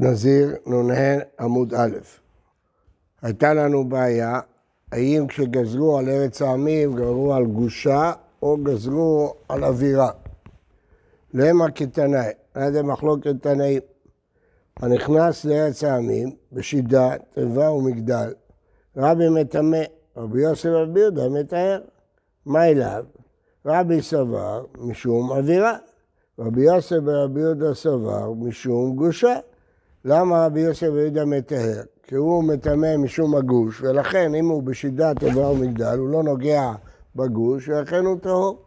נזיר נ"ה עמוד א'. הייתה לנו בעיה, האם כשגזרו על ארץ העמים גזרו על גושה או גזרו על אווירה. למה כתנאי, היה זה מחלוקת תנאים. הנכנס לארץ העמים בשידה, תיבה ומגדל, רבי מטמא, רבי יוסף רבי יהודה מטהר. מה אליו? רבי סבר משום אווירה, רבי יוסף ורבי יהודה סבר משום גושה. למה רבי יוסף ויהודה מטהר? כי הוא מטמא משום הגוש, ולכן אם הוא בשידת איבר ומגדל, הוא לא נוגע בגוש, ולכן הוא טהור.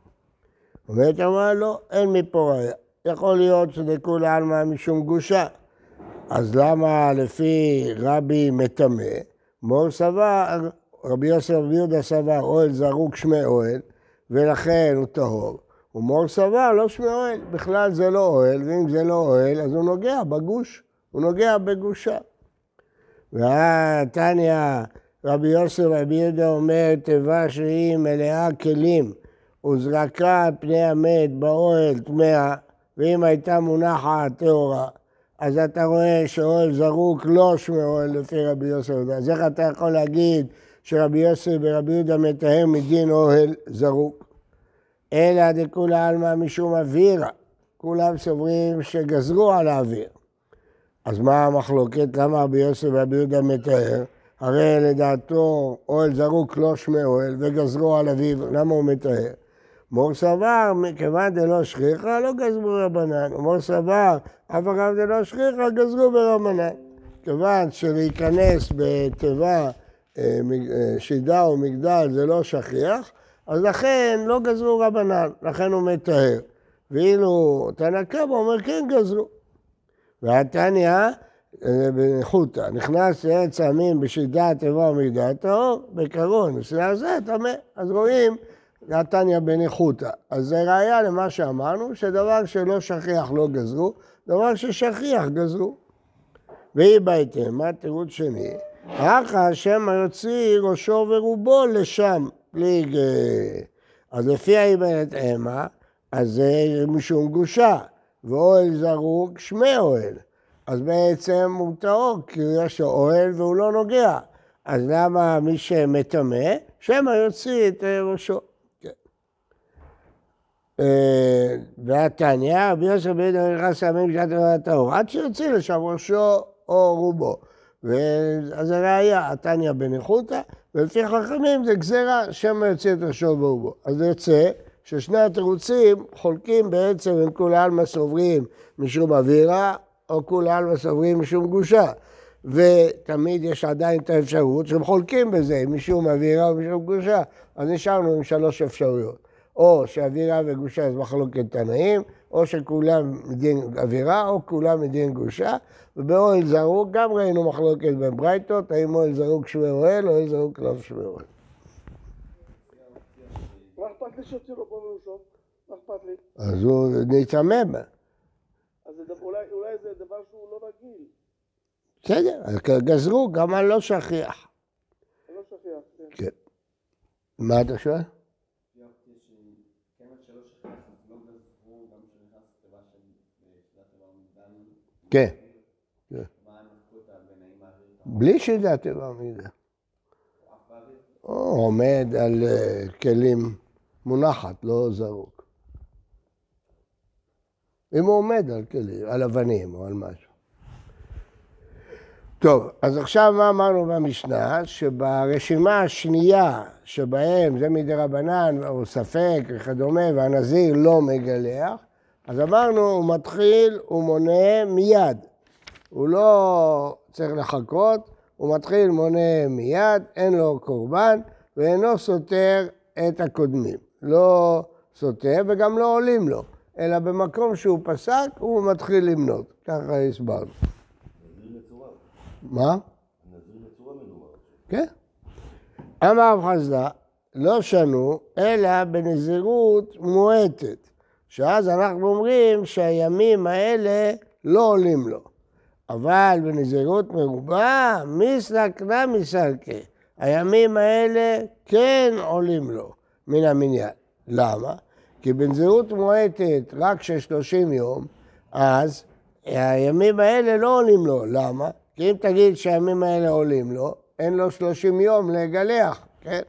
אומרת אמרה לא, אין מפה ראיה. יכול להיות שזה כולי עלמא משום גושה. אז למה לפי רבי מטמא, מור סבר, רבי יוסף רבי יהודה סבר אוהל זרוק שמי אוהל, ולכן הוא טהור. ומור סבר לא שמי אוהל, בכלל זה לא אוהל, ואם זה לא אוהל, אז הוא נוגע בגוש. הוא נוגע בגושה. והתניא, רבי יוסף רבי יהודה אומר, תיבה שהיא מלאה כלים וזרקה על פני המת באוהל טמאה, ואם הייתה מונחת טהורה, אז אתה רואה שאוהל זרוק לא שמי אוהל לפי רבי יוסף. אז איך אתה יכול להגיד שרבי יוסף ורבי יהודה מטהר מדין אוהל זרוק? אלא דכולי עלמא משום אווירה. כולם סוברים שגזרו על האוויר. אז מה המחלוקת? למה רבי יוסף ורבי יהודה מתאר? הרי לדעתו אוהל זרוק לא שמי אוהל וגזרו על אביו, למה הוא מתאר? מור סבר, מכיוון דלא שכיחה, לא גזרו רבנן. מור סבר, אף אגב דלא שכיחה, גזרו ברבנן. כיוון שלהיכנס בתיבה אה, אה, שידה או מגדל זה לא שכיח, אז לכן לא גזרו רבנן, לכן הוא מטהר. ואילו תנא קבע אומר כן גזרו. והתניא בחותא, נכנס לארץ העמים בשידת איבה ומגדל טהור, בקרון, מסוים זה טמא. אז רואים, נתניא בניחותא. אז זה ראיה למה שאמרנו, שדבר שלא שכיח לא גזרו, דבר ששכיח גזרו. והיא בהתאם, מה תירוץ שני? אחא שמא יוציא ראשו ורובו לשם, בלי ג... אז לפי האיבנת המה, אז זה משום גושה. ואוהל זרוק שמי אוהל. אז בעצם הוא טהור, כי יש לו אוהל והוא לא נוגע. אז למה מי שמטמא, שמא יוציא את ראשו. כן. אה, והתניא, רבי יוסף בן יהודה נכנס לימים בשעת הטהור, עד שיוציא לשם ראשו או רובו. אז הראיה, התניא בניחותא, ולפי חכמים זה גזירה, שמא יוציא את ראשו ורובו. אז יוצא ששני התירוצים חולקים בעצם אם כולי עלמא סוברים משום אווירה, או כולי עלמא סוברים משום גושה. ותמיד יש עדיין את האפשרות שהם חולקים בזה, משום אווירה או משום גושה. אז נשארנו עם שלוש אפשרויות. או שאווירה וגושה זה מחלוקת תנאים, או שכולם מדין אווירה, או כולם מדין גושה. ובאוהל זרוק גם ראינו מחלוקת בין ברייתות, האם אוהל זרוק שמי אוהל, או אוהל זרוק לא שמי אוהל. לי שיוציא לו פה מראשו? מה אכפת לי? אז הוא נתעמם. אז אולי זה דבר שהוא לא רגיל. בסדר, גזרו גם על לא שכיח. לא שכיח, כן. כן. מה אתה שואל? כן. בלי שידת איבר מידה. הוא עומד על אה, כלים מונחת, לא זרוק. אם הוא עומד על כלים, על אבנים או על משהו. טוב, אז עכשיו מה אמרנו במשנה? שברשימה השנייה שבהם זה מדי רבנן או ספק וכדומה והנזיר לא מגלח, אז אמרנו הוא מתחיל, הוא מונה מיד. הוא לא צריך לחכות, הוא מתחיל מונה מיד, אין לו קורבן ואינו סותר את הקודמים. לא סותר וגם לא עולים לו, אלא במקום שהוא פסק הוא מתחיל למנות, ככה הסברנו. מה? כן. אמר חסדה, לא שנו, אלא בנזירות מועטת, שאז אנחנו אומרים שהימים האלה לא עולים לו. אבל בנזירות מרובה, מיסלקנה מסלקה. הימים האלה כן עולים לו. מן המניין. למה? כי בנזירות מועטת רק של 30 יום, אז הימים האלה לא עולים לו, למה? כי אם תגיד שהימים האלה עולים לו, אין לו 30 יום לגלח, כן?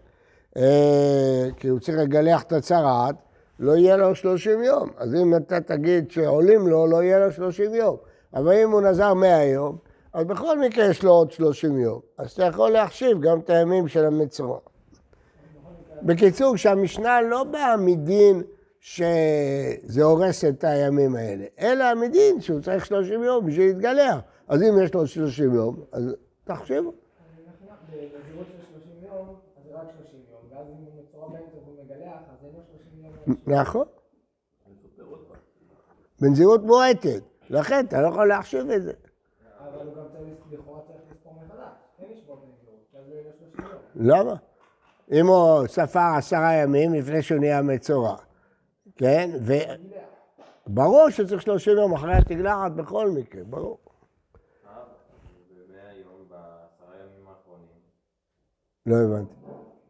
אה, כי הוא צריך לגלח את הצרעת, לא יהיה לו 30 יום. אז אם אתה תגיד שעולים לו, לא יהיה לו 30 יום. אבל אם הוא נזר 100 יום, אז בכל מקרה יש לו עוד 30 יום. אז אתה יכול להחשיב גם את הימים של המצורע. בקיצור, כשהמשנה לא באה מדין שזה הורס את הימים האלה, אלא מדין שהוא צריך 30 יום בשביל להתגלח. אז אם יש לו 30 יום, אז תחשבו. נכון. בנזירות מועטת. לכן אתה לא יכול להחשיב את זה. אבל הוא גם לכאורה צריך לספור מחדש. יש בו בנזירות, אז הוא יהיה 30 יום. למה? אם הוא ספר עשרה ימים לפני שהוא נהיה מצורע, כן? ו... ברור שצריך 30 יום אחרי התגלחת בכל מקרה, ברור. לא הבנתי.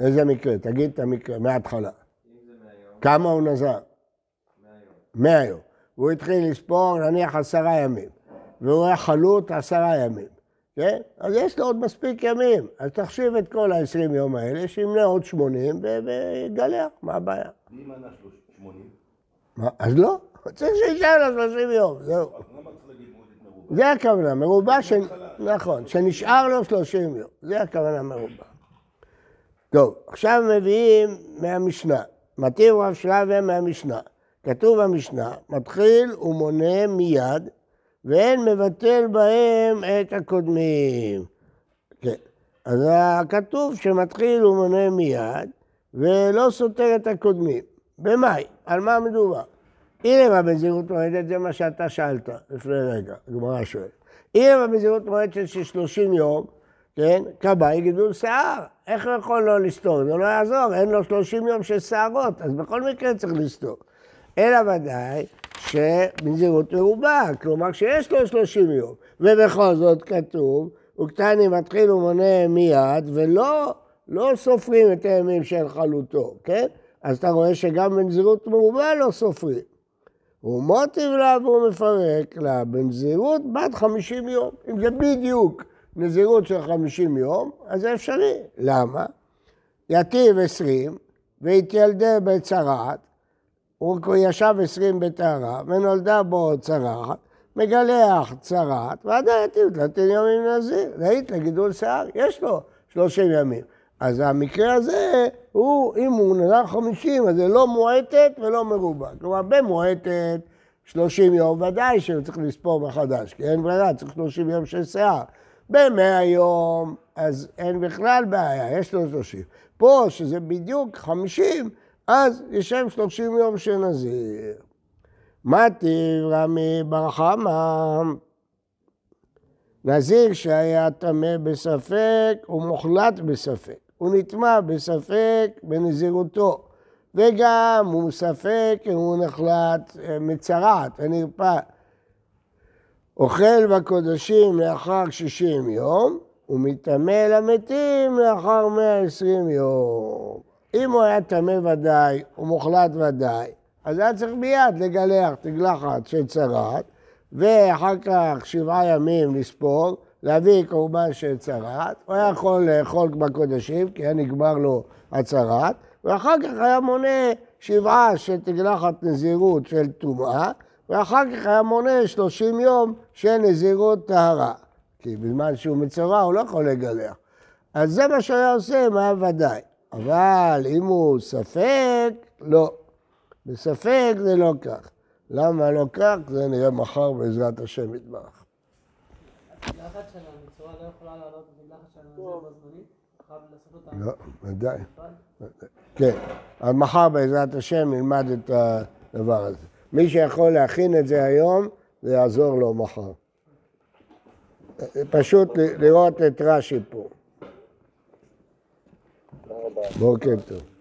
איזה מקרה? תגיד את המקרה, מההתחלה. כמה הוא נזר? 100 יום. והוא התחיל לספור נניח עשרה ימים, והוא היה חלוט עשרה ימים, כן? אז יש לו עוד מספיק ימים. אז תחשיב את כל ה-20 יום האלה, שימנה עוד 80 ויגלח, מה הבעיה? מי מנה 80? מה? אז לא, צריך שישאר לו 30 יום, זהו. מרובה? זה הכוונה, מרובע, ש... נכון, שנשאר לו 30 יום, זה הכוונה מרובע. טוב, עכשיו מביאים מהמשנה, מתאים רב שלווה מהמשנה. כתוב במשנה, מתחיל ומונה מיד, ואין מבטל בהם את הקודמים. כן. אז כתוב שמתחיל ומונה מיד, ולא סותר את הקודמים. במאי, על מה מדובר? הנה מה בזהירות מועדת, זה מה שאתה שאלת לפני רגע, הגמרא שואלת. הנה מה בזהירות מועדת של 30 יום, כן, כבאי גידול שיער, איך הוא יכול לא לסתור? זה לא יעזור, אין לו 30 יום של שערות, אז בכל מקרה צריך לסתור. אלא ודאי שבנזירות מרובה, כלומר שיש לו 30 יום, ובכל זאת כתוב, וקטני מתחיל ומונה מיד, ולא לא סופרים את הימים של חלוטו, כן? אז אתה רואה שגם בנזירות מרובה לא סופרים. ומוטיב לה והוא מפרק לה בנזירות בת 50 יום. אם זה בדיוק נזירות של 50 יום, אז זה אפשרי. למה? יתיב 20 והתילדה בצרת, הוא ישב 20 בטהרה ונולדה בו צרעת, מגלח צרעת, ועדיין תלתין ימים נזיר, ראית לגידול שיער, יש לו 30 ימים. אז המקרה הזה, הוא, אם הוא נזר 50, אז זה לא מועטת ולא מרובה. כלומר, במועטת 30 יום, ודאי שהוא צריך לספור מחדש, כי אין ברירה, צריך 30 יום של שיער. ב-100 יום, אז אין בכלל בעיה, יש לו 30. פה, שזה בדיוק 50, אז ישב 30 יום של נזיר. מתי רמי בר חמא, נזיר שהיה טמא בספק ומוחלט בספק. הוא נטמע בספק בנזירותו, וגם הוא ספק אם הוא נחלט אה, מצרעת ונרפא. אוכל בקודשים לאחר 60 יום, ומטמא למתים לאחר 120 יום. אם הוא היה טמא ודאי ומוחלט ודאי, אז היה צריך מיד לגלח תגלחת של צרעת, ואחר כך שבעה ימים לספור, להביא קורבן של צרעת, הוא היה יכול לאכול בקודשים, כי היה נגמר לו הצרעת, ואחר כך היה מונה שבעה של תגלחת נזירות של טומאה, ואחר כך היה מונה 30 יום של נזירות טהרה. כי בזמן שהוא מצורע הוא לא יכול לגלח. אז זה מה שהיה עושה אם היה ודאי. אבל אם הוא ספק, לא. בספק זה לא כך. למה לא כך? זה נראה מחר בעזרת השם יתברך. לא? לא, ודאי. כן, אז מחר בעזרת השם נלמד את הדבר הזה. מי שיכול להכין את זה היום, זה יעזור לו מחר. פשוט לראות את רש"י פה. בוקר טוב.